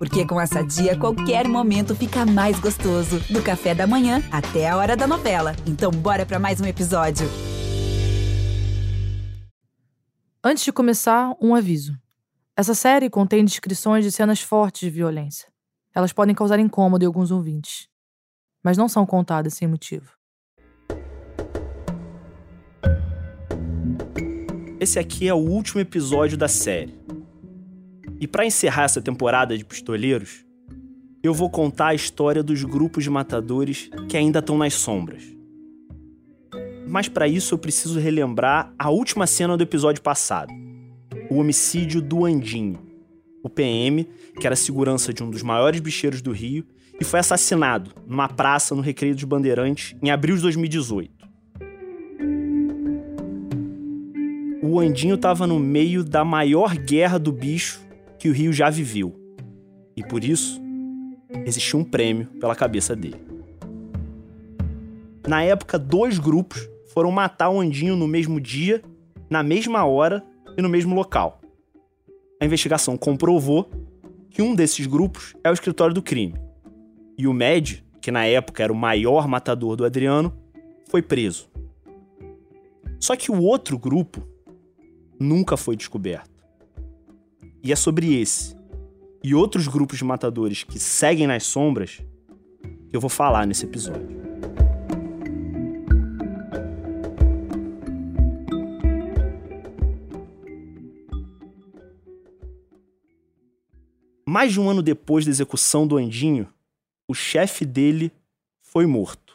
Porque com essa dia, qualquer momento fica mais gostoso. Do café da manhã até a hora da novela. Então, bora para mais um episódio. Antes de começar, um aviso. Essa série contém descrições de cenas fortes de violência. Elas podem causar incômodo em alguns ouvintes, mas não são contadas sem motivo. Esse aqui é o último episódio da série. E para encerrar essa temporada de Pistoleiros, eu vou contar a história dos grupos de matadores que ainda estão nas sombras. Mas para isso eu preciso relembrar a última cena do episódio passado: o homicídio do Andinho, o PM, que era segurança de um dos maiores bicheiros do Rio, e foi assassinado numa praça no Recreio dos Bandeirantes em abril de 2018. O Andinho estava no meio da maior guerra do bicho que o Rio já viveu. E por isso, existia um prêmio pela cabeça dele. Na época, dois grupos foram matar o Andinho no mesmo dia, na mesma hora e no mesmo local. A investigação comprovou que um desses grupos é o escritório do crime. E o Med, que na época era o maior matador do Adriano, foi preso. Só que o outro grupo nunca foi descoberto. E é sobre esse e outros grupos de matadores que seguem nas sombras que eu vou falar nesse episódio. Mais de um ano depois da execução do Andinho, o chefe dele foi morto.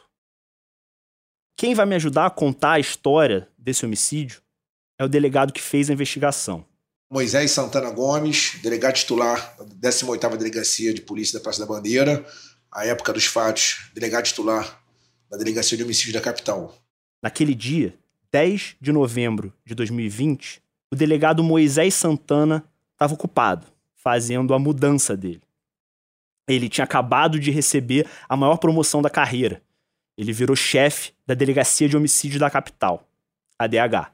Quem vai me ajudar a contar a história desse homicídio é o delegado que fez a investigação. Moisés Santana Gomes, delegado titular da 18ª Delegacia de Polícia da Praça da Bandeira, à época dos fatos, delegado titular da Delegacia de Homicídio da capital. Naquele dia, 10 de novembro de 2020, o delegado Moisés Santana estava ocupado fazendo a mudança dele. Ele tinha acabado de receber a maior promoção da carreira. Ele virou chefe da Delegacia de Homicídio da Capital, a DH.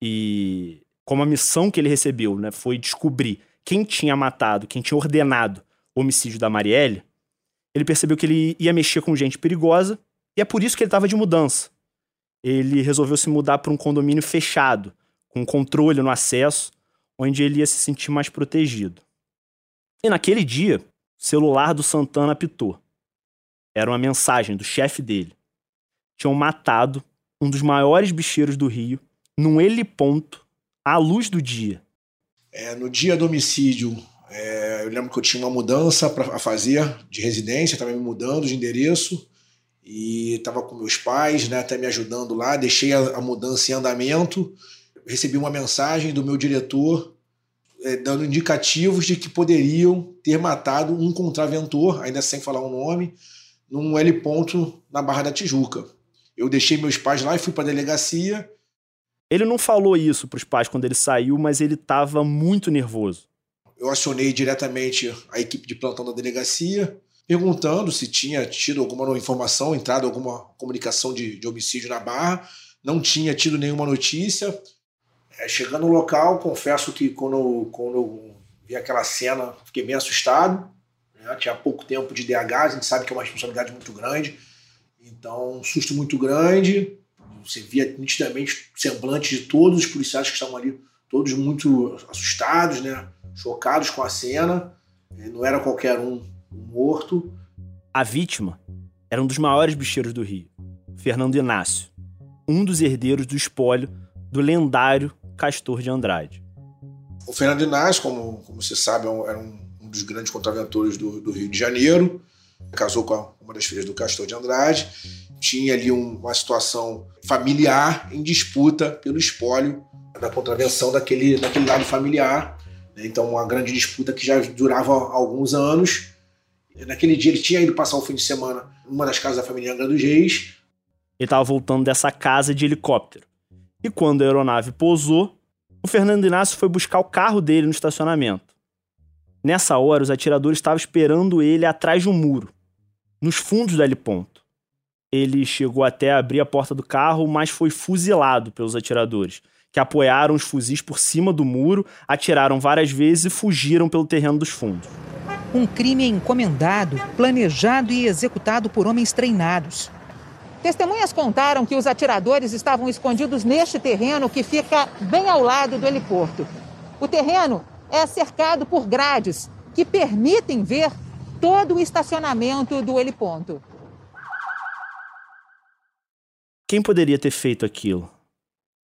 E como a missão que ele recebeu né, foi descobrir quem tinha matado, quem tinha ordenado o homicídio da Marielle, ele percebeu que ele ia mexer com gente perigosa e é por isso que ele estava de mudança. Ele resolveu se mudar para um condomínio fechado, com controle no acesso, onde ele ia se sentir mais protegido. E naquele dia, o celular do Santana apitou. Era uma mensagem do chefe dele. Tinham matado um dos maiores bicheiros do Rio num heliponto à luz do dia. É, no dia do homicídio, é, eu lembro que eu tinha uma mudança para fazer de residência, estava me mudando de endereço e estava com meus pais, né, até me ajudando lá. Deixei a, a mudança em andamento. Recebi uma mensagem do meu diretor é, dando indicativos de que poderiam ter matado um contraventor, ainda sem falar o nome, num L ponto na Barra da Tijuca. Eu deixei meus pais lá e fui para a delegacia. Ele não falou isso para os pais quando ele saiu, mas ele estava muito nervoso. Eu acionei diretamente a equipe de plantão da delegacia, perguntando se tinha tido alguma informação, entrado alguma comunicação de, de homicídio na Barra. Não tinha tido nenhuma notícia. É, chegando no local, confesso que quando, quando eu vi aquela cena, fiquei bem assustado. Né? Tinha pouco tempo de DH, a gente sabe que é uma responsabilidade muito grande. Então, um susto muito grande. Você via nitidamente o semblante de todos os policiais que estavam ali, todos muito assustados, né? chocados com a cena. Não era qualquer um morto. A vítima era um dos maiores bicheiros do Rio, Fernando Inácio, um dos herdeiros do espólio do lendário Castor de Andrade. O Fernando Inácio, como, como você sabe, é era um, um dos grandes contraventores do, do, Rio de Janeiro. Casou com uma das filhas do Castor de Andrade. Tinha ali um, uma situação familiar em disputa pelo espólio da contravenção daquele, daquele lado familiar. Né? Então, uma grande disputa que já durava alguns anos. Naquele dia, ele tinha ido passar o fim de semana numa das casas da família Angra dos Reis. Ele estava voltando dessa casa de helicóptero. E quando a aeronave pousou, o Fernando Inácio foi buscar o carro dele no estacionamento. Nessa hora, os atiradores estavam esperando ele atrás de um muro, nos fundos do heliponto. Ele chegou até a abrir a porta do carro, mas foi fuzilado pelos atiradores, que apoiaram os fuzis por cima do muro, atiraram várias vezes e fugiram pelo terreno dos fundos. Um crime encomendado, planejado e executado por homens treinados. Testemunhas contaram que os atiradores estavam escondidos neste terreno que fica bem ao lado do heliporto. O terreno é cercado por grades que permitem ver todo o estacionamento do heliponto. Quem poderia ter feito aquilo?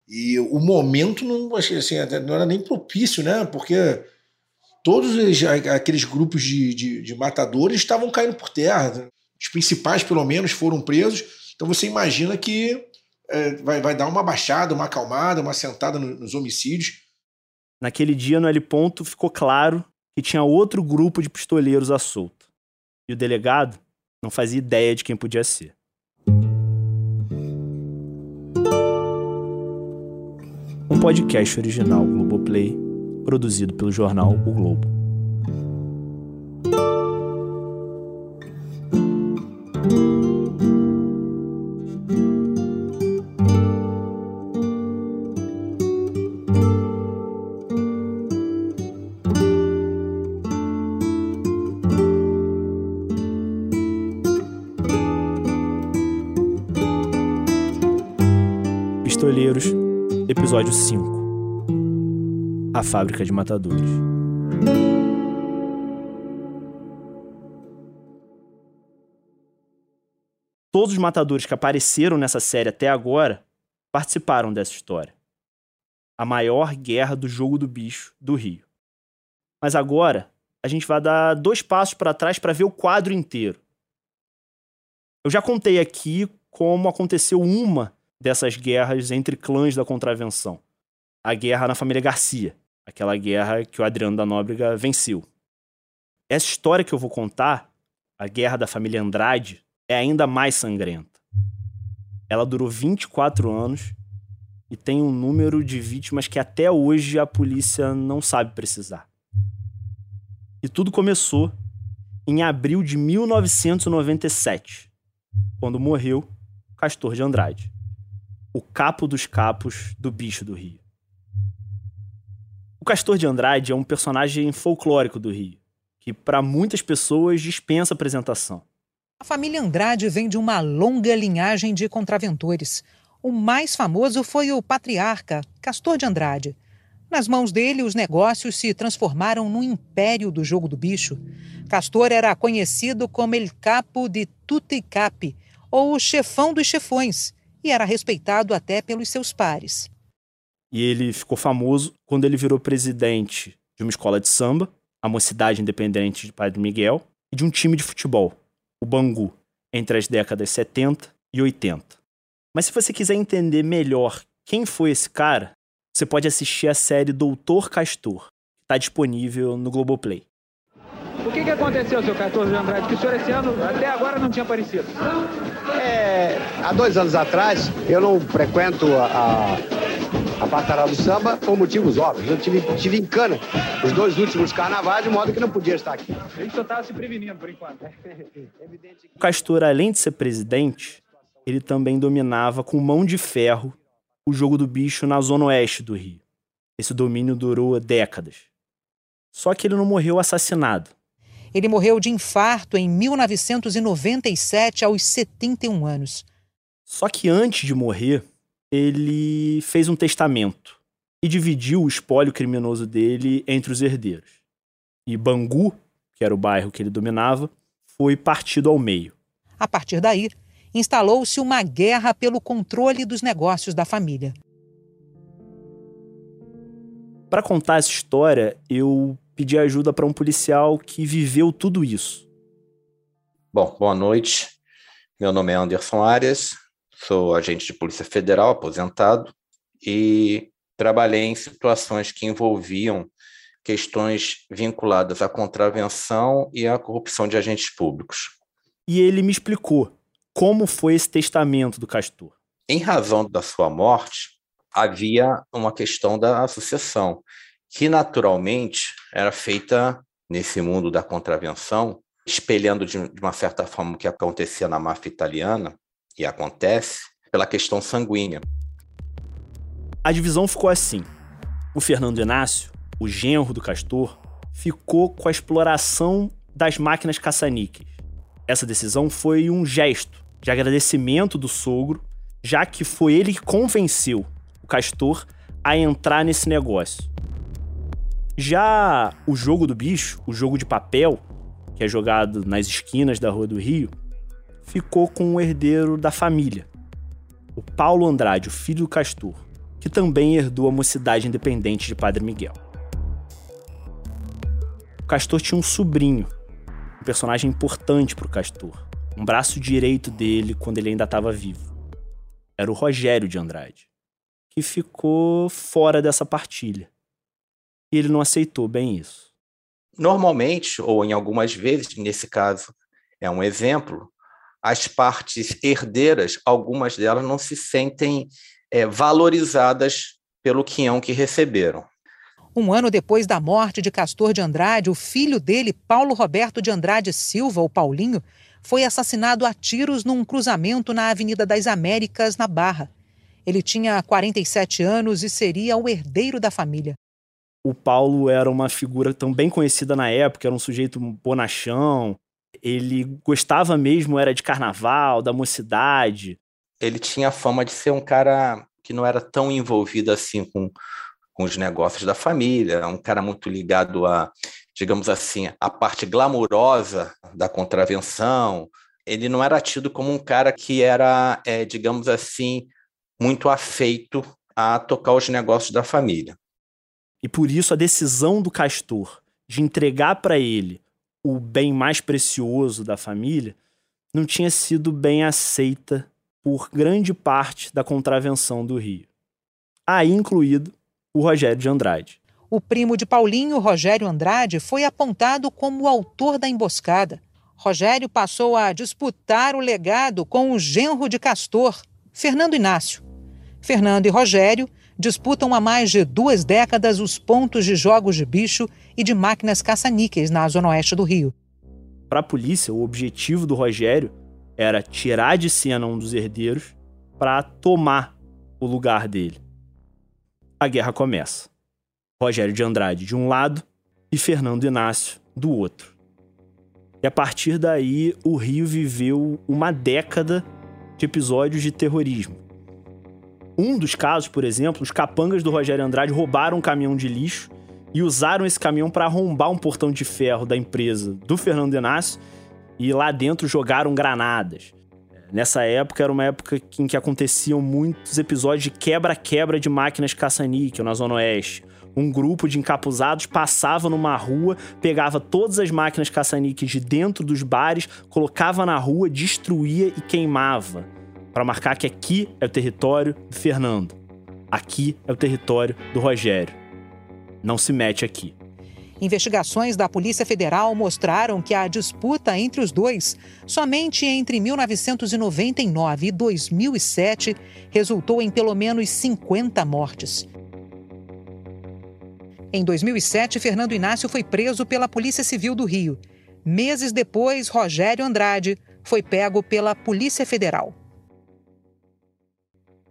E o momento não, assim, não era nem propício, né? Porque todos aqueles grupos de, de, de matadores estavam caindo por terra. Os principais, pelo menos, foram presos. Então você imagina que é, vai, vai dar uma baixada, uma acalmada, uma sentada nos homicídios. Naquele dia, no L ponto, ficou claro que tinha outro grupo de pistoleiros à solta. E o delegado não fazia ideia de quem podia ser. Podcast original Globoplay, produzido pelo jornal O Globo. Fábrica de Matadores. Todos os matadores que apareceram nessa série até agora participaram dessa história. A maior guerra do jogo do bicho do Rio. Mas agora a gente vai dar dois passos para trás para ver o quadro inteiro. Eu já contei aqui como aconteceu uma dessas guerras entre clãs da contravenção. A guerra na família Garcia, aquela guerra que o Adriano da Nóbrega venceu. Essa história que eu vou contar, a guerra da família Andrade, é ainda mais sangrenta. Ela durou 24 anos e tem um número de vítimas que até hoje a polícia não sabe precisar. E tudo começou em abril de 1997, quando morreu Castor de Andrade o capo dos capos do bicho do Rio. O Castor de Andrade é um personagem folclórico do Rio, que para muitas pessoas dispensa apresentação. A família Andrade vem de uma longa linhagem de contraventores. O mais famoso foi o patriarca Castor de Andrade. Nas mãos dele, os negócios se transformaram no império do jogo do bicho. Castor era conhecido como El Capo de Tuticap, ou o chefão dos chefões, e era respeitado até pelos seus pares. E ele ficou famoso quando ele virou presidente de uma escola de samba, a Mocidade Independente de Padre Miguel, e de um time de futebol, o Bangu, entre as décadas 70 e 80. Mas se você quiser entender melhor quem foi esse cara, você pode assistir a série Doutor Castor, que está disponível no Globoplay. O que, que aconteceu, seu 14 de Andrade, que o senhor esse ano até agora não tinha aparecido? É, há dois anos atrás, eu não frequento a, a Batalha do Samba por motivos óbvios. Eu tive, tive em cana os dois últimos carnavais, de modo que não podia estar aqui. A gente só estava se prevenindo, por enquanto. O Castor, além de ser presidente, ele também dominava com mão de ferro o jogo do bicho na zona oeste do Rio. Esse domínio durou décadas. Só que ele não morreu assassinado. Ele morreu de infarto em 1997, aos 71 anos. Só que antes de morrer, ele fez um testamento e dividiu o espólio criminoso dele entre os herdeiros. E Bangu, que era o bairro que ele dominava, foi partido ao meio. A partir daí, instalou-se uma guerra pelo controle dos negócios da família. Para contar essa história, eu pedir ajuda para um policial que viveu tudo isso. Bom, boa noite. Meu nome é Anderson Arias, sou agente de Polícia Federal aposentado e trabalhei em situações que envolviam questões vinculadas à contravenção e à corrupção de agentes públicos. E ele me explicou como foi esse testamento do Castor. Em razão da sua morte, havia uma questão da sucessão que naturalmente era feita nesse mundo da contravenção, espelhando de, uma certa forma o que acontecia na máfia italiana, e acontece, pela questão sanguínea. A divisão ficou assim. O Fernando Inácio, o genro do Castor, ficou com a exploração das máquinas caça-níqueis. Essa decisão foi um gesto de agradecimento do sogro, já que foi ele que convenceu o Castor a entrar nesse negócio. Já o jogo do bicho, o jogo de papel, que é jogado nas esquinas da Rua do Rio, ficou com o herdeiro da família, o Paulo Andrade, o filho do Castor, que também herdou a mocidade independente de Padre Miguel. O Castor tinha um sobrinho, um personagem importante para o Castor, um braço direito dele quando ele ainda estava vivo. Era o Rogério de Andrade, que ficou fora dessa partilha. E ele não aceitou bem isso. Normalmente, ou em algumas vezes, nesse caso é um exemplo, as partes herdeiras, algumas delas não se sentem é, valorizadas pelo quinhão que receberam. Um ano depois da morte de Castor de Andrade, o filho dele, Paulo Roberto de Andrade Silva, o Paulinho, foi assassinado a tiros num cruzamento na Avenida das Américas, na Barra. Ele tinha 47 anos e seria o herdeiro da família. O Paulo era uma figura também conhecida na época, era um sujeito bonachão, ele gostava mesmo, era de carnaval, da mocidade. Ele tinha a fama de ser um cara que não era tão envolvido assim com, com os negócios da família, um cara muito ligado a, digamos assim, a parte glamurosa da contravenção. Ele não era tido como um cara que era, é, digamos assim, muito afeito a tocar os negócios da família. E por isso a decisão do Castor de entregar para ele o bem mais precioso da família, não tinha sido bem aceita por grande parte da contravenção do Rio. Aí incluído o Rogério de Andrade. O primo de Paulinho, Rogério Andrade, foi apontado como o autor da emboscada. Rogério passou a disputar o legado com o genro de Castor, Fernando Inácio. Fernando e Rogério disputam há mais de duas décadas os pontos de jogos de bicho e de máquinas caça-níqueis na zona oeste do Rio. Para a polícia, o objetivo do Rogério era tirar de cena um dos herdeiros para tomar o lugar dele. A guerra começa. Rogério de Andrade de um lado e Fernando Inácio do outro. E a partir daí, o Rio viveu uma década de episódios de terrorismo. Um dos casos, por exemplo, os capangas do Rogério Andrade roubaram um caminhão de lixo e usaram esse caminhão para arrombar um portão de ferro da empresa do Fernando Inácio e lá dentro jogaram granadas. Nessa época era uma época em que aconteciam muitos episódios de quebra-quebra de máquinas caça-níquel na Zona Oeste. Um grupo de encapuzados passava numa rua, pegava todas as máquinas caça-níqueis de dentro dos bares, colocava na rua, destruía e queimava, para marcar que aqui é o território do Fernando, aqui é o território do Rogério não se mete aqui. Investigações da Polícia Federal mostraram que a disputa entre os dois, somente entre 1999 e 2007, resultou em pelo menos 50 mortes. Em 2007, Fernando Inácio foi preso pela Polícia Civil do Rio. Meses depois, Rogério Andrade foi pego pela Polícia Federal.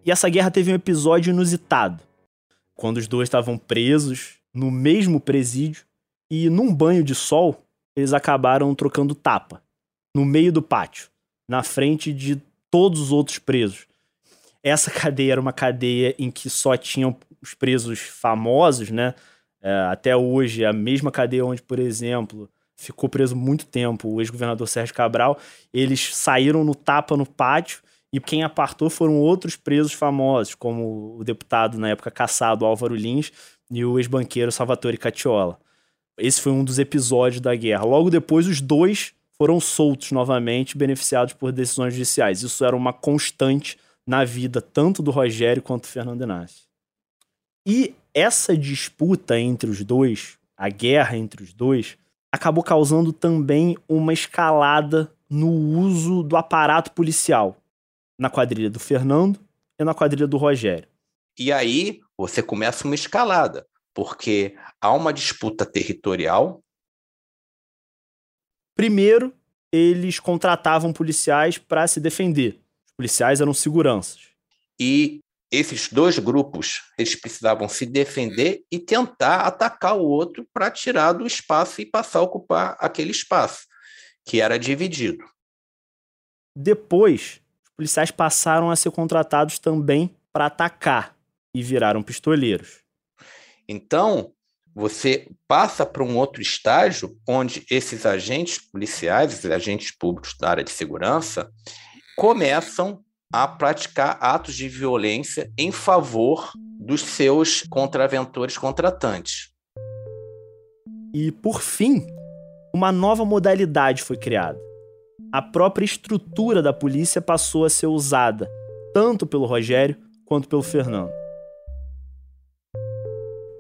E essa guerra teve um episódio inusitado. Quando os dois estavam presos, no mesmo presídio e num banho de sol eles acabaram trocando tapa no meio do pátio, na frente de todos os outros presos. Essa cadeia era uma cadeia em que só tinham os presos famosos, né? É, até hoje, a mesma cadeia onde, por exemplo, ficou preso muito tempo o ex-governador Sérgio Cabral. Eles saíram no tapa no pátio e quem apartou foram outros presos famosos, como o deputado na época caçado Álvaro Lins, e o ex-banqueiro Salvatore Cacciola. Esse foi um dos episódios da guerra. Logo depois, os dois foram soltos novamente, beneficiados por decisões judiciais. Isso era uma constante na vida tanto do Rogério quanto do Fernando Inácio. E essa disputa entre os dois, a guerra entre os dois, acabou causando também uma escalada no uso do aparato policial na quadrilha do Fernando e na quadrilha do Rogério. E aí você começa uma escalada, porque há uma disputa territorial. Primeiro, eles contratavam policiais para se defender. Os policiais eram seguranças. E esses dois grupos eles precisavam se defender e tentar atacar o outro para tirar do espaço e passar a ocupar aquele espaço que era dividido. Depois, policiais passaram a ser contratados também para atacar e viraram pistoleiros. Então, você passa para um outro estágio onde esses agentes policiais, esses agentes públicos da área de segurança, começam a praticar atos de violência em favor dos seus contraventores contratantes. E, por fim, uma nova modalidade foi criada. A própria estrutura da polícia passou a ser usada, tanto pelo Rogério quanto pelo Fernando.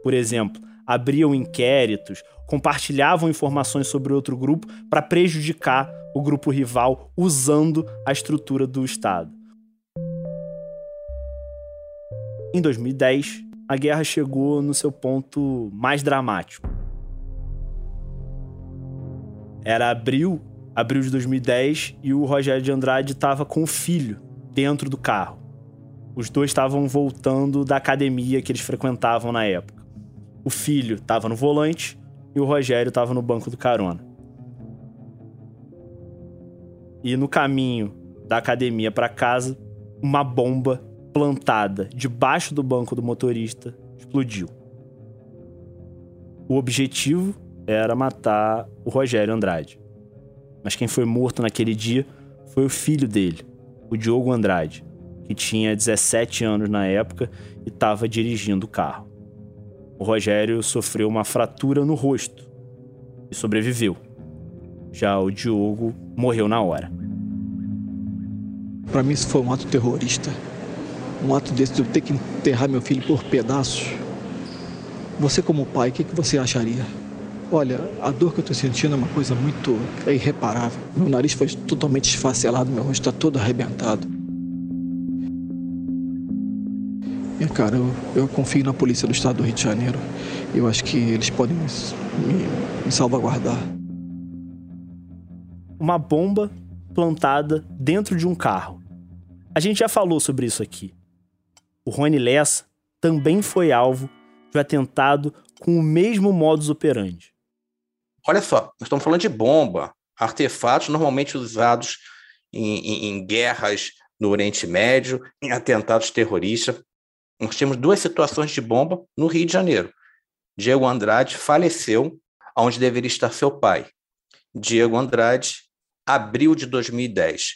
Por exemplo, abriam inquéritos, compartilhavam informações sobre outro grupo para prejudicar o grupo rival usando a estrutura do Estado. Em 2010, a guerra chegou no seu ponto mais dramático. Era abril, abril de 2010, e o Rogério de Andrade estava com o filho dentro do carro. Os dois estavam voltando da academia que eles frequentavam na época. O filho estava no volante e o Rogério estava no banco do carona. E no caminho da academia para casa, uma bomba plantada debaixo do banco do motorista explodiu. O objetivo era matar o Rogério Andrade. Mas quem foi morto naquele dia foi o filho dele, o Diogo Andrade, que tinha 17 anos na época e estava dirigindo o carro. O Rogério sofreu uma fratura no rosto e sobreviveu. Já o Diogo morreu na hora. Para mim, isso foi um ato terrorista um ato desse de eu ter que enterrar meu filho por pedaços, você como pai, o que, que você acharia? Olha, a dor que eu estou sentindo é uma coisa muito irreparável. Meu nariz foi totalmente esfacelado, meu rosto está todo arrebentado. E, cara, eu, eu confio na polícia do estado do Rio de Janeiro. Eu acho que eles podem me, me, me salvaguardar. Uma bomba plantada dentro de um carro. A gente já falou sobre isso aqui o Rony Lessa também foi alvo de um atentado com o mesmo modus operandi. Olha só, nós estamos falando de bomba, artefatos normalmente usados em, em, em guerras no Oriente Médio, em atentados terroristas. Nós temos duas situações de bomba no Rio de Janeiro. Diego Andrade faleceu onde deveria estar seu pai. Diego Andrade, abril de 2010.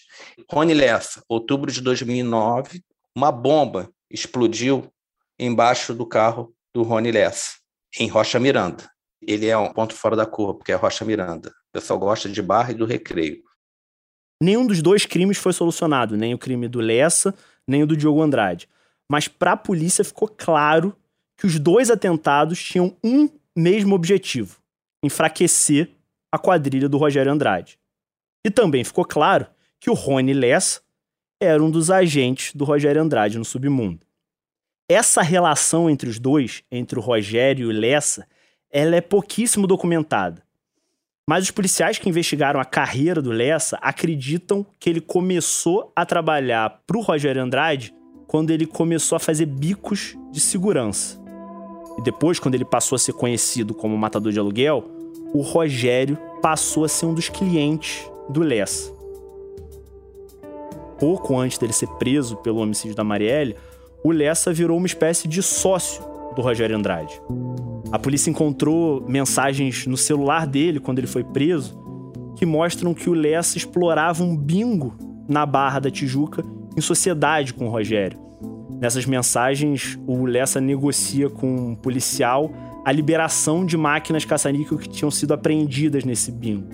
Rony Lessa, outubro de 2009, uma bomba explodiu embaixo do carro do Rony Less, em Rocha Miranda. Ele é um ponto fora da curva, porque é Rocha Miranda. O pessoal gosta de barra e do recreio. Nenhum dos dois crimes foi solucionado, nem o crime do Lessa, nem o do Diogo Andrade. Mas para a polícia ficou claro que os dois atentados tinham um mesmo objetivo: enfraquecer a quadrilha do Rogério Andrade. E também ficou claro que o Rony Lessa era um dos agentes do Rogério Andrade no submundo. Essa relação entre os dois, entre o Rogério e o Lessa, ela é pouquíssimo documentada. Mas os policiais que investigaram a carreira do Lessa acreditam que ele começou a trabalhar para o Rogério Andrade quando ele começou a fazer bicos de segurança. E depois, quando ele passou a ser conhecido como matador de aluguel, o Rogério passou a ser um dos clientes do Lessa pouco antes dele ser preso pelo homicídio da Marielle, o Lessa virou uma espécie de sócio do Rogério Andrade. A polícia encontrou mensagens no celular dele quando ele foi preso que mostram que o Lessa explorava um bingo na Barra da Tijuca em sociedade com o Rogério. Nessas mensagens, o Lessa negocia com um policial a liberação de máquinas caça-níquel que tinham sido apreendidas nesse bingo.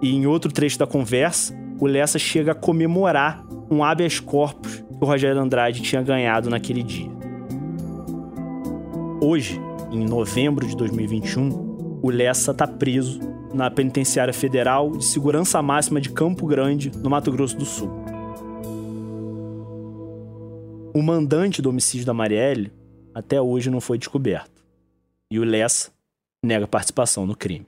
E em outro trecho da conversa, o Lessa chega a comemorar um habeas corpus que o Rogério Andrade tinha ganhado naquele dia. Hoje, em novembro de 2021, o Lessa está preso na Penitenciária Federal de Segurança Máxima de Campo Grande, no Mato Grosso do Sul. O mandante do homicídio da Marielle até hoje não foi descoberto. E o Lessa nega participação no crime.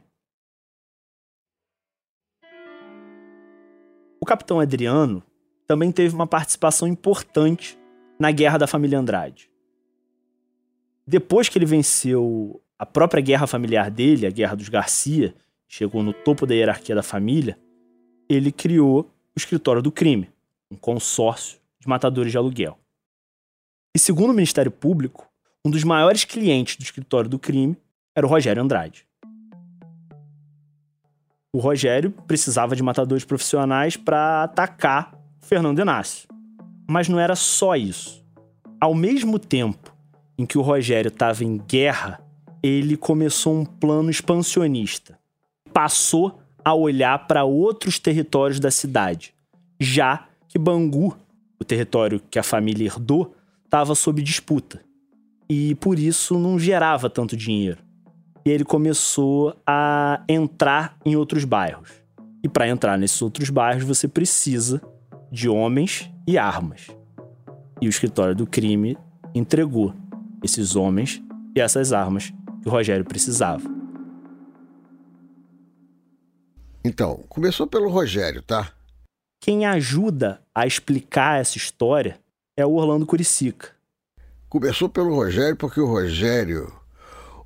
capitão Adriano também teve uma participação importante na Guerra da Família Andrade. Depois que ele venceu a própria guerra familiar dele, a Guerra dos Garcia, chegou no topo da hierarquia da família, ele criou o Escritório do Crime, um consórcio de matadores de aluguel. E segundo o Ministério Público, um dos maiores clientes do Escritório do Crime era o Rogério Andrade. O Rogério precisava de matadores profissionais para atacar Fernando Inácio. Mas não era só isso. Ao mesmo tempo em que o Rogério estava em guerra, ele começou um plano expansionista. Passou a olhar para outros territórios da cidade, já que Bangu, o território que a família herdou, estava sob disputa. E por isso não gerava tanto dinheiro. E ele começou a entrar em outros bairros. E para entrar nesses outros bairros, você precisa de homens e armas. E o escritório do crime entregou esses homens e essas armas que o Rogério precisava. Então, começou pelo Rogério, tá? Quem ajuda a explicar essa história é o Orlando Curicica. Começou pelo Rogério porque o Rogério.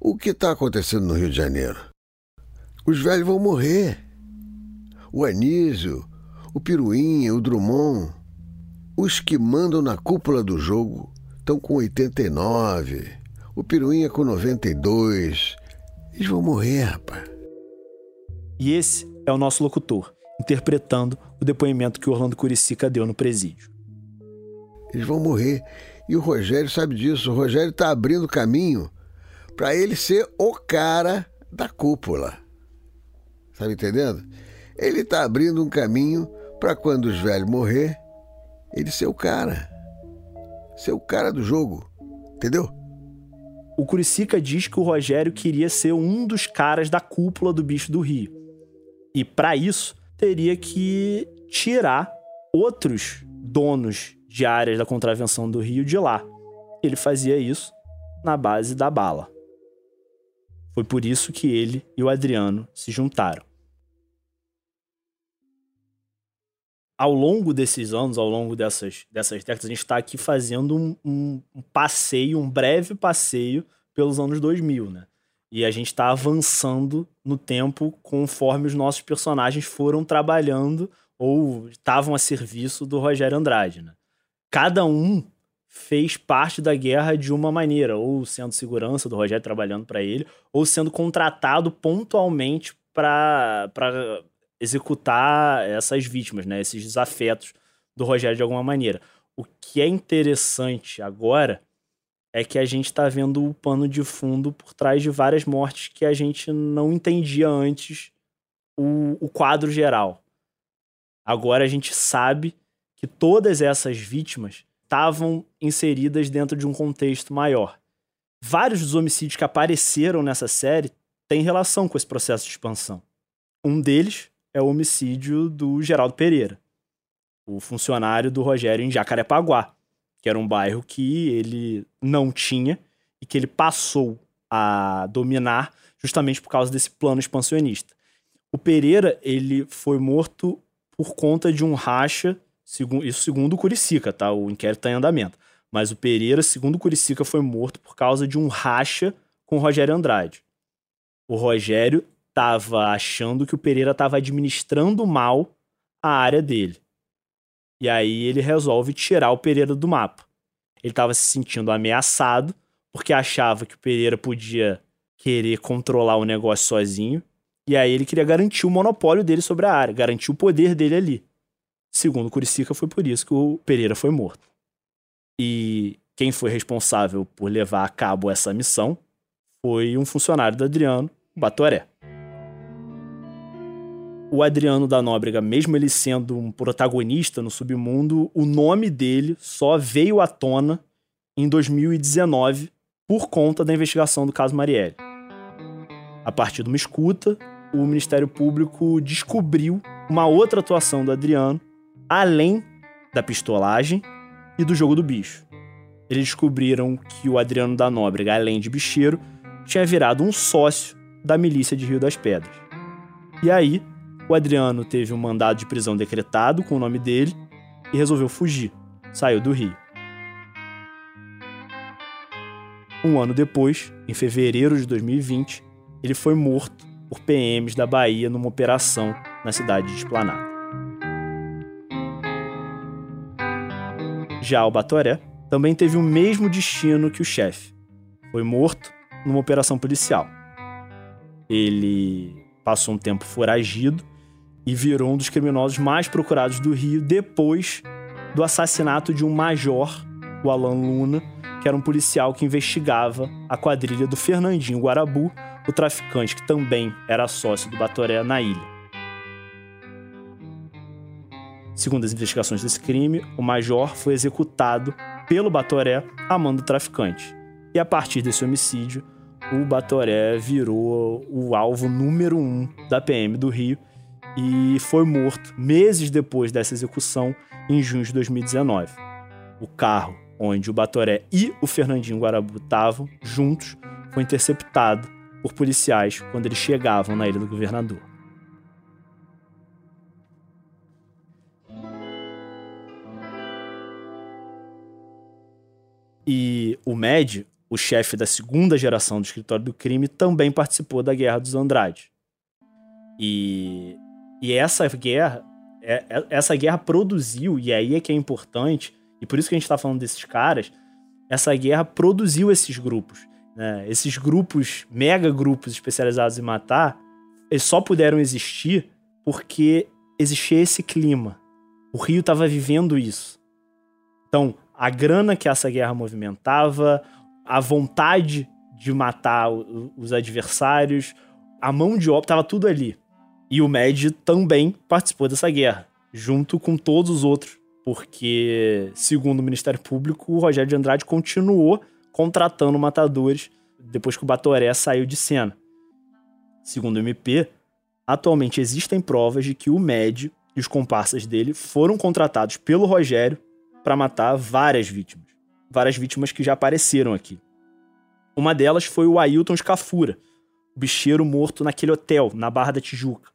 O que está acontecendo no Rio de Janeiro? Os velhos vão morrer. O Anísio, o Piruinha, o Drummond, os que mandam na cúpula do jogo estão com 89, o Piruinha com 92. Eles vão morrer, rapaz. E esse é o nosso locutor, interpretando o depoimento que o Orlando Curicica deu no presídio. Eles vão morrer. E o Rogério sabe disso. O Rogério está abrindo caminho para ele ser o cara da cúpula. Sabe entendendo? Ele está abrindo um caminho para quando os velhos morrer, ele ser o cara. Ser o cara do jogo. Entendeu? O Curicica diz que o Rogério queria ser um dos caras da cúpula do Bicho do Rio. E para isso, teria que tirar outros donos de áreas da contravenção do Rio de lá. Ele fazia isso na base da bala. Foi por isso que ele e o Adriano se juntaram. Ao longo desses anos, ao longo dessas, dessas décadas, a gente está aqui fazendo um, um, um, passeio, um breve passeio pelos anos 2000, né? E a gente está avançando no tempo conforme os nossos personagens foram trabalhando ou estavam a serviço do Rogério Andrade, né? Cada um fez parte da guerra de uma maneira, ou sendo segurança do Rogério trabalhando para ele, ou sendo contratado pontualmente para executar essas vítimas, né? Esses desafetos do Rogério de alguma maneira. O que é interessante agora é que a gente está vendo o pano de fundo por trás de várias mortes que a gente não entendia antes o, o quadro geral. Agora a gente sabe que todas essas vítimas estavam inseridas dentro de um contexto maior. Vários dos homicídios que apareceram nessa série têm relação com esse processo de expansão. Um deles é o homicídio do Geraldo Pereira, o funcionário do Rogério em Jacarepaguá, que era um bairro que ele não tinha e que ele passou a dominar justamente por causa desse plano expansionista. O Pereira, ele foi morto por conta de um racha, isso segundo o Curicica, tá? O inquérito está em andamento. Mas o Pereira, segundo o Curicica, foi morto por causa de um racha com o Rogério Andrade. O Rogério estava achando que o Pereira estava administrando mal a área dele. E aí ele resolve tirar o Pereira do mapa. Ele estava se sentindo ameaçado porque achava que o Pereira podia querer controlar o negócio sozinho. E aí ele queria garantir o monopólio dele sobre a área, garantir o poder dele ali. Segundo Curicica, foi por isso que o Pereira foi morto. E quem foi responsável por levar a cabo essa missão foi um funcionário do Adriano, Batoré o Adriano da Nóbrega, mesmo ele sendo um protagonista no submundo, o nome dele só veio à tona em 2019 por conta da investigação do caso Marielle. A partir de uma escuta, o Ministério Público descobriu uma outra atuação do Adriano, além da pistolagem e do jogo do bicho. Eles descobriram que o Adriano da Nóbrega, além de bicheiro, tinha virado um sócio da milícia de Rio das Pedras. E aí, o Adriano teve um mandado de prisão decretado com o nome dele e resolveu fugir. Saiu do Rio. Um ano depois, em fevereiro de 2020, ele foi morto por PMs da Bahia numa operação na cidade de Esplanada. Já o Batoré também teve o mesmo destino que o chefe. Foi morto numa operação policial. Ele passou um tempo foragido e virou um dos criminosos mais procurados do Rio depois do assassinato de um major, o Alan Luna, que era um policial que investigava a quadrilha do Fernandinho Guarabu, o traficante que também era sócio do Batoré na ilha. Segundo as investigações desse crime, o major foi executado pelo Batoré a mão do traficante. E a partir desse homicídio, o Batoré virou o alvo número um da PM do Rio e foi morto meses depois dessa execução, em junho de 2019. O carro onde o Batoré e o Fernandinho Guarabu estavam juntos foi interceptado por policiais quando eles chegavam na Ilha do Governador. E o Med, o chefe da segunda geração do escritório do crime, também participou da Guerra dos Andrade. E, e essa guerra, é, é, essa guerra produziu, e aí é que é importante, e por isso que a gente está falando desses caras, essa guerra produziu esses grupos. Né? Esses grupos, mega grupos especializados em matar, eles só puderam existir porque existia esse clima. O Rio estava vivendo isso. Então, a grana que essa guerra movimentava, a vontade de matar os adversários, a mão de obra, estava tudo ali. E o Med também participou dessa guerra, junto com todos os outros, porque, segundo o Ministério Público, o Rogério de Andrade continuou contratando matadores depois que o Batoré saiu de cena. Segundo o MP, atualmente existem provas de que o Med e os comparsas dele foram contratados pelo Rogério para matar várias vítimas. Várias vítimas que já apareceram aqui. Uma delas foi o Ailton Scafura, o bicheiro morto naquele hotel, na Barra da Tijuca.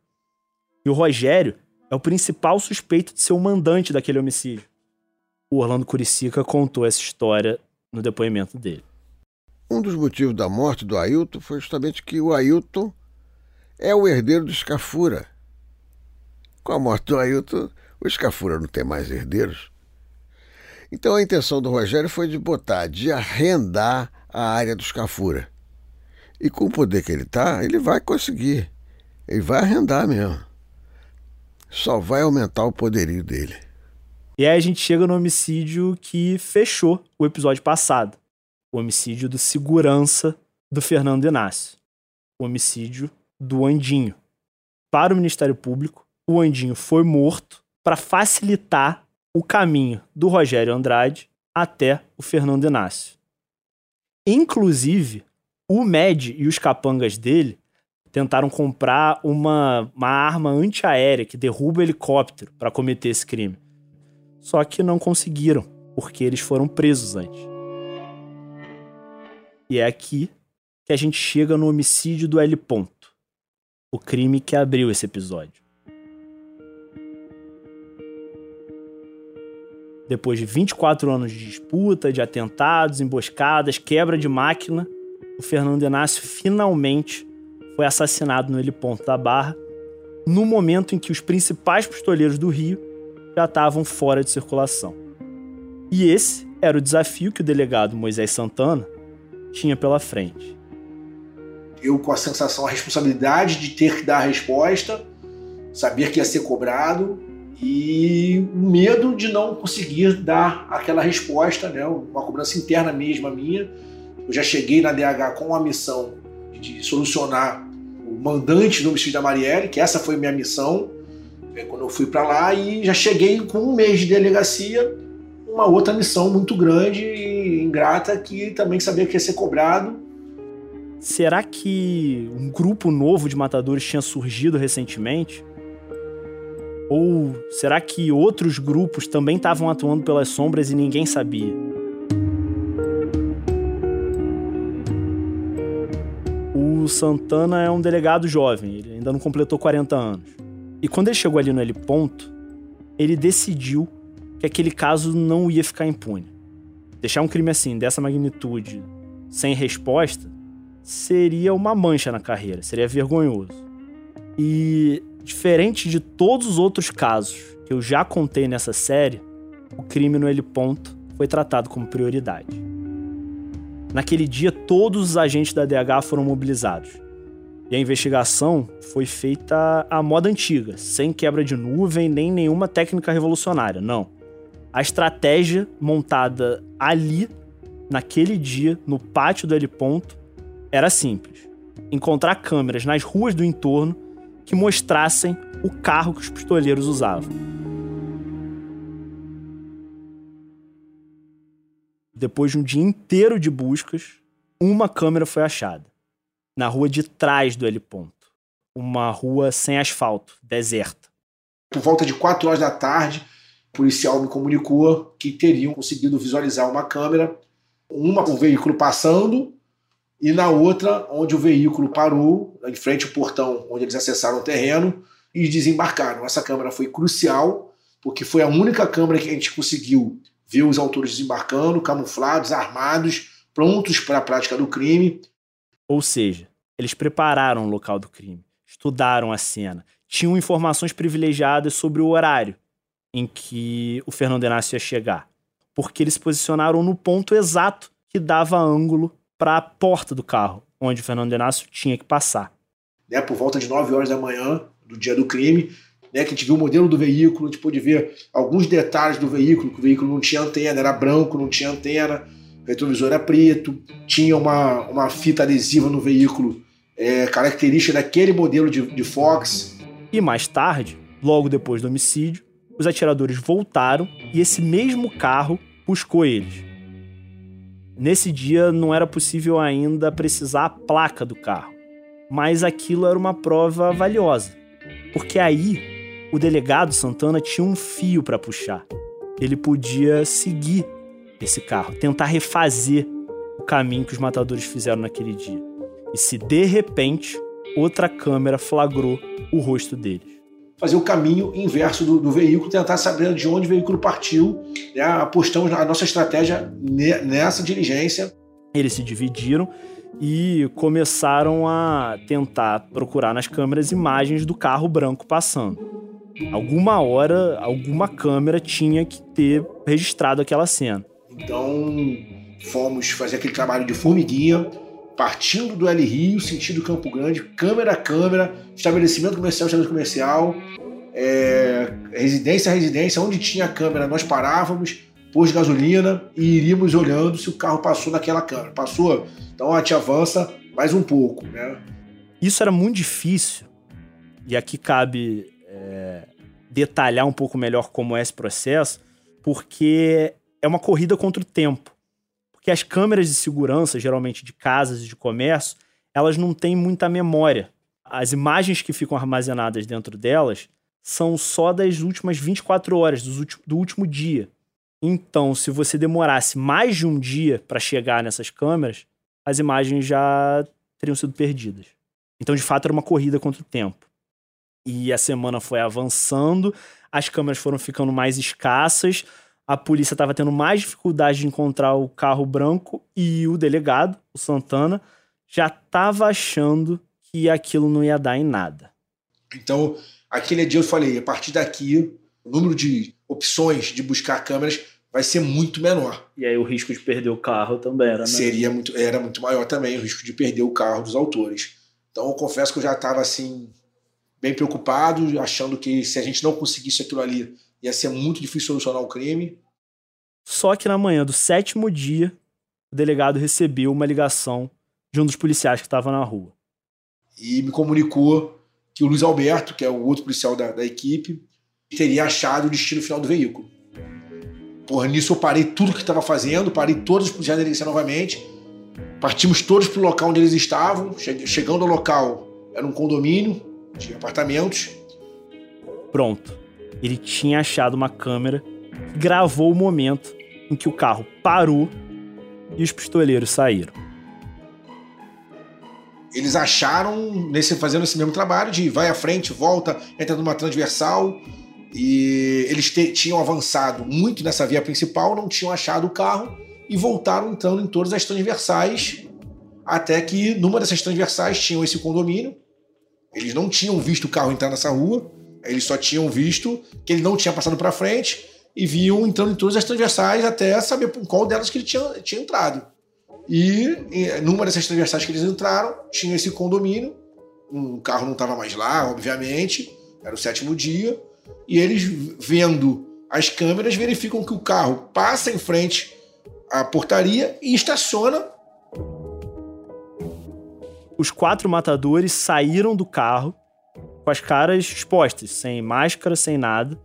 E o Rogério é o principal suspeito de ser o mandante daquele homicídio. O Orlando Curicica contou essa história no depoimento dele. Um dos motivos da morte do Ailton foi justamente que o Ailton é o herdeiro do Scafura. Com a morte do Ailton, o Scafura não tem mais herdeiros. Então a intenção do Rogério foi de botar, de arrendar a área do Scafura. E com o poder que ele está, ele vai conseguir. Ele vai arrendar mesmo. Só vai aumentar o poderio dele. E aí a gente chega no homicídio que fechou o episódio passado. O homicídio do segurança do Fernando Inácio. O homicídio do Andinho. Para o Ministério Público, o Andinho foi morto para facilitar o caminho do Rogério Andrade até o Fernando Inácio. Inclusive, o Med e os capangas dele tentaram comprar uma, uma arma antiaérea que derruba helicóptero para cometer esse crime. Só que não conseguiram, porque eles foram presos antes. E é aqui que a gente chega no homicídio do L. Ponto, o crime que abriu esse episódio. Depois de 24 anos de disputa, de atentados, emboscadas, quebra de máquina, o Fernando Inácio finalmente foi assassinado no heliponto da Barra, no momento em que os principais pistoleiros do Rio já estavam fora de circulação. E esse era o desafio que o delegado Moisés Santana tinha pela frente. Eu, com a sensação, a responsabilidade de ter que dar a resposta, saber que ia ser cobrado, e o medo de não conseguir dar aquela resposta, né? uma cobrança interna mesmo a minha. Eu já cheguei na DH com a missão de solucionar o mandante do homicídio da Marielle, que essa foi minha missão é, quando eu fui para lá, e já cheguei com um mês de delegacia, uma outra missão muito grande e ingrata que também sabia que ia ser cobrado. Será que um grupo novo de matadores tinha surgido recentemente? Ou será que outros grupos também estavam atuando pelas sombras e ninguém sabia? Santana é um delegado jovem, ele ainda não completou 40 anos. E quando ele chegou ali no L ponto, ele decidiu que aquele caso não ia ficar impune. Deixar um crime assim, dessa magnitude, sem resposta seria uma mancha na carreira, seria vergonhoso. E diferente de todos os outros casos que eu já contei nessa série, o crime no heliponto foi tratado como prioridade. Naquele dia, todos os agentes da DH foram mobilizados. E a investigação foi feita à moda antiga, sem quebra de nuvem nem nenhuma técnica revolucionária, não. A estratégia montada ali, naquele dia, no pátio do heliponto, era simples: encontrar câmeras nas ruas do entorno que mostrassem o carro que os pistoleiros usavam. Depois de um dia inteiro de buscas, uma câmera foi achada. Na rua de trás do heliponto. Uma rua sem asfalto, deserta. Por volta de 4 horas da tarde, o policial me comunicou que teriam conseguido visualizar uma câmera, uma com o veículo passando e na outra onde o veículo parou, em frente ao portão onde eles acessaram o terreno e desembarcaram. Essa câmera foi crucial, porque foi a única câmera que a gente conseguiu ver os autores desembarcando, camuflados, armados, prontos para a prática do crime. Ou seja, eles prepararam o local do crime, estudaram a cena, tinham informações privilegiadas sobre o horário em que o Fernando Inácio ia chegar, porque eles se posicionaram no ponto exato que dava ângulo para a porta do carro, onde o Fernando Inácio tinha que passar. Né, por volta de 9 horas da manhã do dia do crime, né, que a gente viu o modelo do veículo, a gente pôde ver alguns detalhes do veículo, que o veículo não tinha antena, era branco, não tinha antena, o retrovisor era preto, tinha uma, uma fita adesiva no veículo é, característica daquele modelo de, de Fox. E mais tarde, logo depois do homicídio, os atiradores voltaram e esse mesmo carro buscou eles. Nesse dia não era possível ainda precisar a placa do carro, mas aquilo era uma prova valiosa, porque aí o delegado Santana tinha um fio para puxar. Ele podia seguir esse carro, tentar refazer o caminho que os matadores fizeram naquele dia. E se de repente outra câmera flagrou o rosto deles. Fazer o caminho inverso do, do veículo, tentar saber de onde o veículo partiu. Né? Apostamos a nossa estratégia nessa diligência. Eles se dividiram e começaram a tentar procurar nas câmeras imagens do carro branco passando. Alguma hora, alguma câmera tinha que ter registrado aquela cena. Então, fomos fazer aquele trabalho de formiguinha, partindo do L Rio, sentido Campo Grande, câmera a câmera, estabelecimento comercial, estabelecimento comercial, é, residência a residência, onde tinha câmera nós parávamos, pôs gasolina e iríamos olhando se o carro passou naquela câmera. Passou, então a gente avança mais um pouco. Né? Isso era muito difícil, e aqui cabe é, detalhar um pouco melhor como é esse processo, porque é uma corrida contra o tempo. Porque as câmeras de segurança, geralmente de casas e de comércio, elas não têm muita memória. As imagens que ficam armazenadas dentro delas são só das últimas 24 horas, do último dia. Então, se você demorasse mais de um dia para chegar nessas câmeras, as imagens já teriam sido perdidas. Então, de fato, era uma corrida contra o tempo e a semana foi avançando, as câmeras foram ficando mais escassas, a polícia estava tendo mais dificuldade de encontrar o carro branco e o delegado, o Santana, já estava achando que aquilo não ia dar em nada. Então, aquele dia eu falei, a partir daqui, o número de opções de buscar câmeras vai ser muito menor. E aí o risco de perder o carro também era, né? Seria muito, era muito maior também o risco de perder o carro dos autores. Então eu confesso que eu já estava assim bem preocupado, achando que se a gente não conseguisse aquilo ali, ia ser muito difícil solucionar o crime. Só que na manhã do sétimo dia, o delegado recebeu uma ligação de um dos policiais que estava na rua. E me comunicou que o Luiz Alberto, que é o outro policial da, da equipe, teria achado o destino final do veículo. Porra, nisso eu parei tudo que estava fazendo, parei todos os policiais da delegacia novamente. Partimos todos para o local onde eles estavam. Chegando ao local, era um condomínio, de apartamentos. Pronto. Ele tinha achado uma câmera que gravou o momento em que o carro parou e os pistoleiros saíram. Eles acharam, nesse, fazendo esse mesmo trabalho, de vai à frente, volta, entra numa transversal. E eles te, tinham avançado muito nessa via principal, não tinham achado o carro e voltaram entrando em todas as transversais, até que numa dessas transversais tinham esse condomínio. Eles não tinham visto o carro entrar nessa rua, eles só tinham visto que ele não tinha passado para frente e viam entrando em todas as transversais até saber por qual delas que ele tinha, tinha entrado. E numa dessas transversais que eles entraram, tinha esse condomínio. Um carro não estava mais lá, obviamente, era o sétimo dia. E eles, vendo as câmeras, verificam que o carro passa em frente à portaria e estaciona. Os quatro matadores saíram do carro com as caras expostas, sem máscara, sem nada,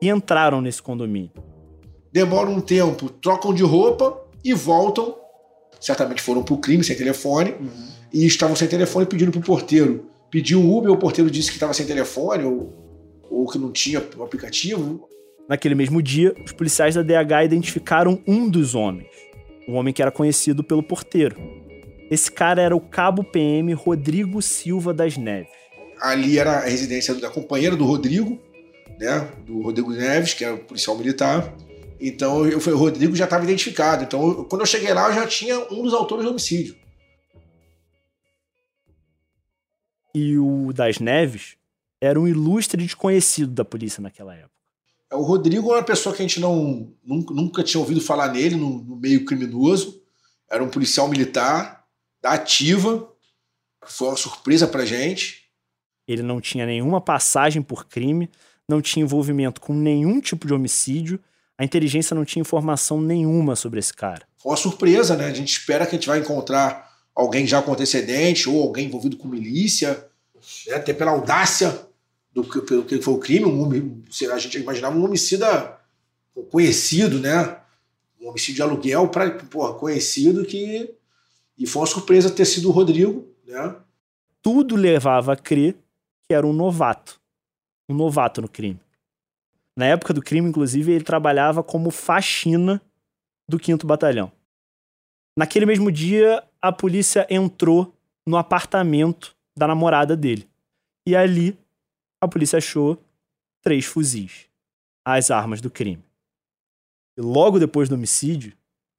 e entraram nesse condomínio. Demoram um tempo, trocam de roupa e voltam. Certamente foram para o crime sem telefone uhum. e estavam sem telefone pedindo para o porteiro. Pediu o Uber, o porteiro disse que estava sem telefone ou, ou que não tinha o aplicativo. Naquele mesmo dia, os policiais da DH identificaram um dos homens, um homem que era conhecido pelo porteiro. Esse cara era o cabo PM Rodrigo Silva das Neves. Ali era a residência da companheira do Rodrigo, né, do Rodrigo Neves, que era o policial militar. Então eu o Rodrigo já estava identificado. Então eu, quando eu cheguei lá, eu já tinha um dos autores do homicídio. E o das Neves era um ilustre desconhecido da polícia naquela época. É, o Rodrigo era uma pessoa que a gente não nunca, nunca tinha ouvido falar nele no, no, meio criminoso. Era um policial militar da ativa. Foi uma surpresa pra gente. Ele não tinha nenhuma passagem por crime, não tinha envolvimento com nenhum tipo de homicídio, a inteligência não tinha informação nenhuma sobre esse cara. Foi uma surpresa, né? A gente espera que a gente vai encontrar alguém já com antecedente ou alguém envolvido com milícia, né? até pela audácia do que, pelo que foi o crime. Um, a gente imaginava um homicida conhecido, né? Um homicídio de aluguel para conhecido que e foi uma surpresa ter sido o Rodrigo, né? Tudo levava a crer que era um novato um novato no crime. Na época do crime, inclusive, ele trabalhava como faxina do 5 Batalhão. Naquele mesmo dia, a polícia entrou no apartamento da namorada dele. E ali, a polícia achou três fuzis, as armas do crime. E logo depois do homicídio,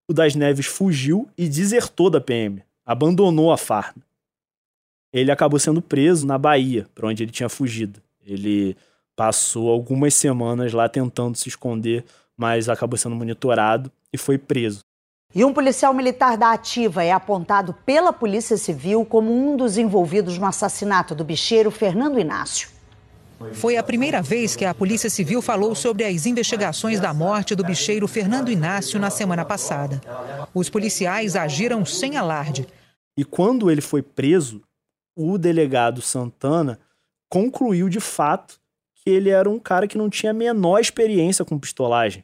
o Das Neves fugiu e desertou da PM, abandonou a farda. Ele acabou sendo preso na Bahia, para onde ele tinha fugido. Ele passou algumas semanas lá tentando se esconder, mas acabou sendo monitorado e foi preso. E um policial militar da Ativa é apontado pela Polícia Civil como um dos envolvidos no assassinato do bicheiro Fernando Inácio. Foi a primeira vez que a Polícia Civil falou sobre as investigações da morte do bicheiro Fernando Inácio na semana passada. Os policiais agiram sem alarde. E quando ele foi preso, o delegado Santana concluiu de fato que ele era um cara que não tinha a menor experiência com pistolagem.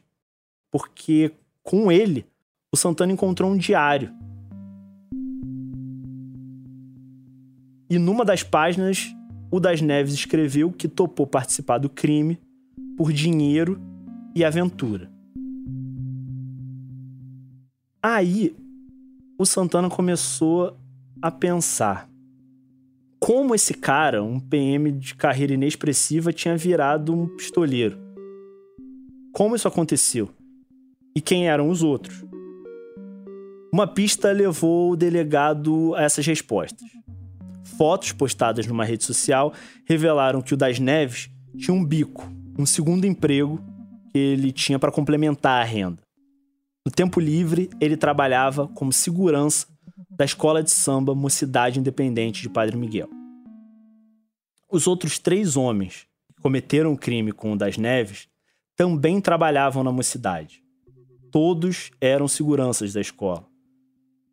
Porque com ele, o Santana encontrou um diário. E numa das páginas, o Das Neves escreveu que topou participar do crime por dinheiro e aventura. Aí, o Santana começou a pensar: como esse cara, um PM de carreira inexpressiva, tinha virado um pistoleiro. Como isso aconteceu? E quem eram os outros? Uma pista levou o delegado a essas respostas. Fotos postadas numa rede social revelaram que o Das Neves tinha um bico, um segundo emprego que ele tinha para complementar a renda. No tempo livre, ele trabalhava como segurança da escola de samba Mocidade Independente de Padre Miguel. Os outros três homens que cometeram o crime com o das Neves também trabalhavam na mocidade. Todos eram seguranças da escola.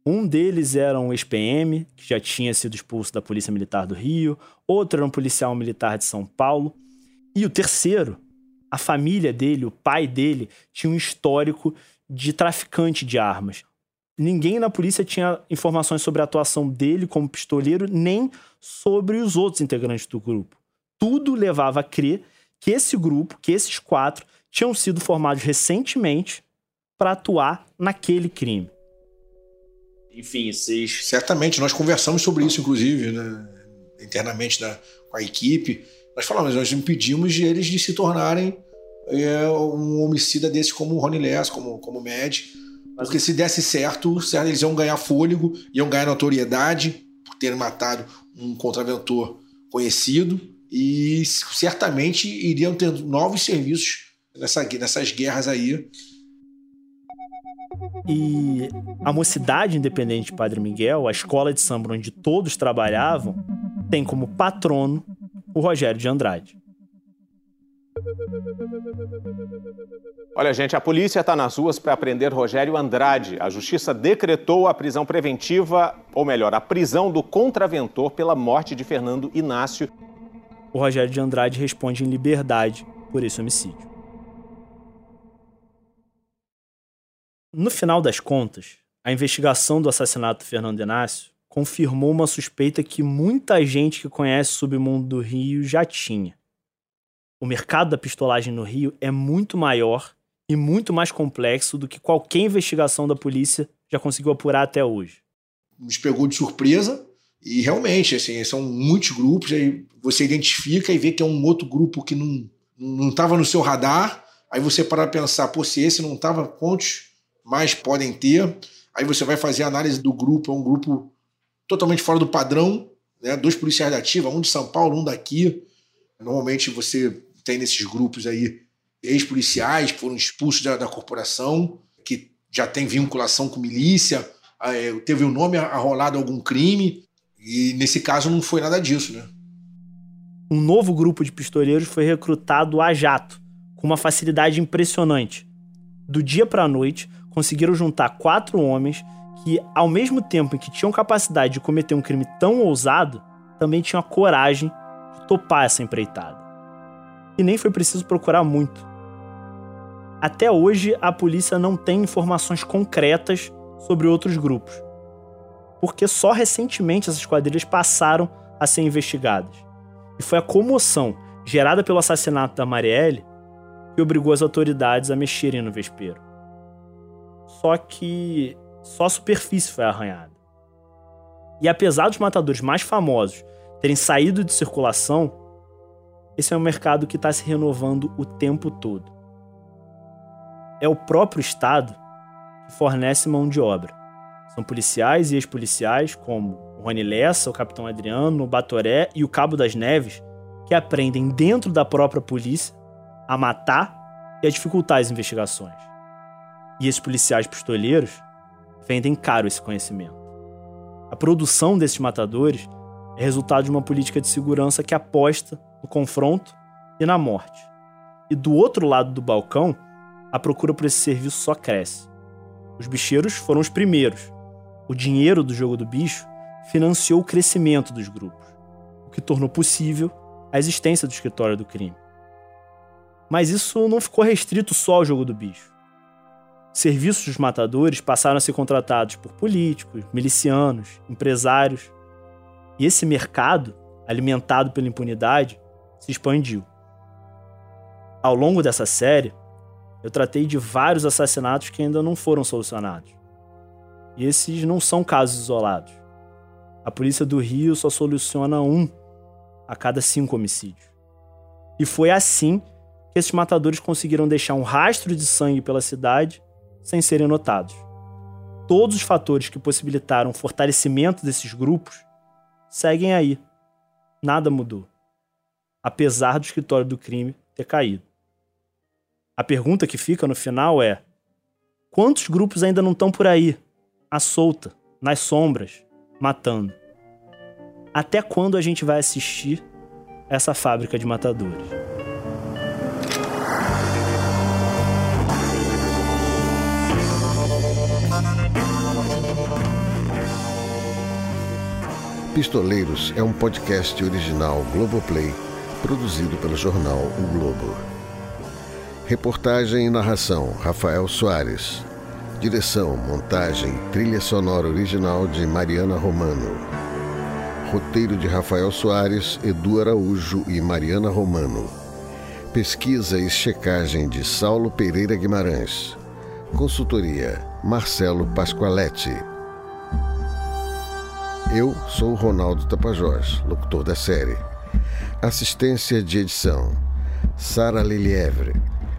Um deles era um ex-PM, que já tinha sido expulso da Polícia Militar do Rio, outro era um policial militar de São Paulo, e o terceiro, a família dele, o pai dele, tinha um histórico de traficante de armas ninguém na polícia tinha informações sobre a atuação dele como pistoleiro, nem sobre os outros integrantes do grupo. Tudo levava a crer que esse grupo, que esses quatro, tinham sido formados recentemente para atuar naquele crime. Enfim, vocês. Certamente, nós conversamos sobre isso, inclusive, né, internamente da, com a equipe. Nós falamos, nós impedimos eles de se tornarem é, um homicida desse como o Rony Less, como, como o Med Porque se desse certo, eles iam ganhar fôlego, iam ganhar notoriedade por terem matado um contraventor conhecido e certamente iriam ter novos serviços nessa, nessas guerras aí. E a Mocidade Independente Padre Miguel, a escola de samba onde todos trabalhavam, tem como patrono o Rogério de Andrade. Olha, gente, a polícia está nas ruas para prender Rogério Andrade. A justiça decretou a prisão preventiva, ou melhor, a prisão do contraventor pela morte de Fernando Inácio. O Rogério de Andrade responde em liberdade por esse homicídio. No final das contas, a investigação do assassinato do Fernando Inácio confirmou uma suspeita que muita gente que conhece o submundo do Rio já tinha. O mercado da pistolagem no Rio é muito maior e muito mais complexo do que qualquer investigação da polícia já conseguiu apurar até hoje. Nos pegou de surpresa e realmente, assim, são muitos grupos, aí você identifica e vê que é um outro grupo que não não estava no seu radar, aí você para pensar, pô, se esse não estava, quantos mais podem ter? Aí você vai fazer a análise do grupo, é um grupo totalmente fora do padrão, né? dois policiais da ativa, um de São Paulo, um daqui. Normalmente você tem nesses grupos aí ex-policiais que foram expulsos da, da, corporação, que já tem vinculação com milícia, é, teve o um nome arrolado algum crime, e nesse caso não foi nada disso, né? Um novo grupo de pistoleiros foi recrutado a jato, com uma facilidade impressionante. Do dia para a noite, conseguiram juntar quatro homens que, ao mesmo tempo em que tinham capacidade de cometer um crime tão ousado, também tinham a coragem de topar essa empreitada. E nem foi preciso procurar muito. Até hoje, a polícia não tem informações concretas sobre outros grupos, porque só recentemente essas quadrilhas passaram a ser investigadas. E foi a comoção gerada pelo assassinato da Marielle que obrigou as autoridades a mexerem no vespeiro. Só que só a superfície foi arranhada. E apesar dos matadores mais famosos terem saído de circulação, esse é um mercado que está se renovando o tempo todo. É o próprio Estado que fornece mão de obra. São policiais e ex-policiais, como o Rony Lessa, o Capitão Adriano, o Batoré e o Cabo das Neves, que aprendem dentro da própria polícia a matar e a dificultar as investigações. E esses policiais pistoleiros vendem caro esse conhecimento. A produção desses matadores é resultado de uma política de segurança que aposta no confronto e na morte. E do outro lado do balcão, a procura por esse serviço só cresce. Os bicheiros foram os primeiros. O dinheiro do jogo do bicho financiou o crescimento dos grupos, o que tornou possível a existência do escritório do crime. Mas isso não ficou restrito só ao jogo do bicho serviços dos matadores passaram a ser contratados por políticos, milicianos, empresários. E esse mercado, alimentado pela impunidade, se expandiu. Ao longo dessa série, eu tratei de vários assassinatos que ainda não foram solucionados. E esses não são casos isolados. A polícia do Rio só soluciona um a cada cinco homicídios. E foi assim que esses matadores conseguiram deixar um rastro de sangue pela cidade sem serem notados. Todos os fatores que possibilitaram o fortalecimento desses grupos seguem aí. Nada mudou. Apesar do escritório do crime ter caído. A pergunta que fica no final é: quantos grupos ainda não estão por aí, à solta, nas sombras, matando? Até quando a gente vai assistir essa fábrica de matadores? Pistoleiros é um podcast original Globoplay, produzido pelo jornal O Globo. Reportagem e narração: Rafael Soares. Direção, montagem, trilha sonora original de Mariana Romano. Roteiro de Rafael Soares, Edu Araújo e Mariana Romano. Pesquisa e checagem de Saulo Pereira Guimarães. Consultoria: Marcelo Pasqualetti. Eu sou Ronaldo Tapajós, locutor da série. Assistência de edição: Sara Lilievre.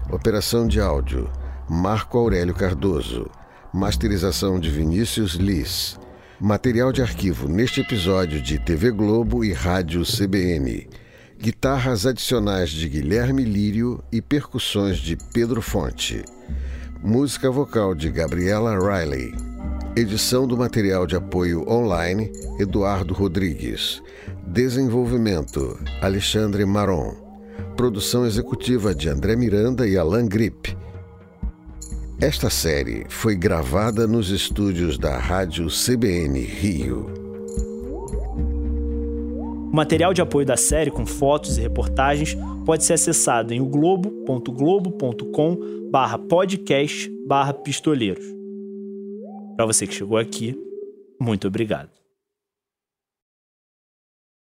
Operação de áudio: Marco Aurélio Cardoso. Masterização de Vinícius Liz. Material de arquivo neste episódio de TV Globo e Rádio CBN. Guitarras adicionais de Guilherme Lírio e percussões de Pedro Fonte. Música vocal de Gabriela Riley. Edição do material de apoio online Eduardo Rodrigues. Desenvolvimento Alexandre Maron. Produção executiva de André Miranda e Alan Grip. Esta série foi gravada nos estúdios da Rádio CBN Rio. O material de apoio da série, com fotos e reportagens, pode ser acessado em globo.globo.com Para você que chegou aqui, muito obrigado.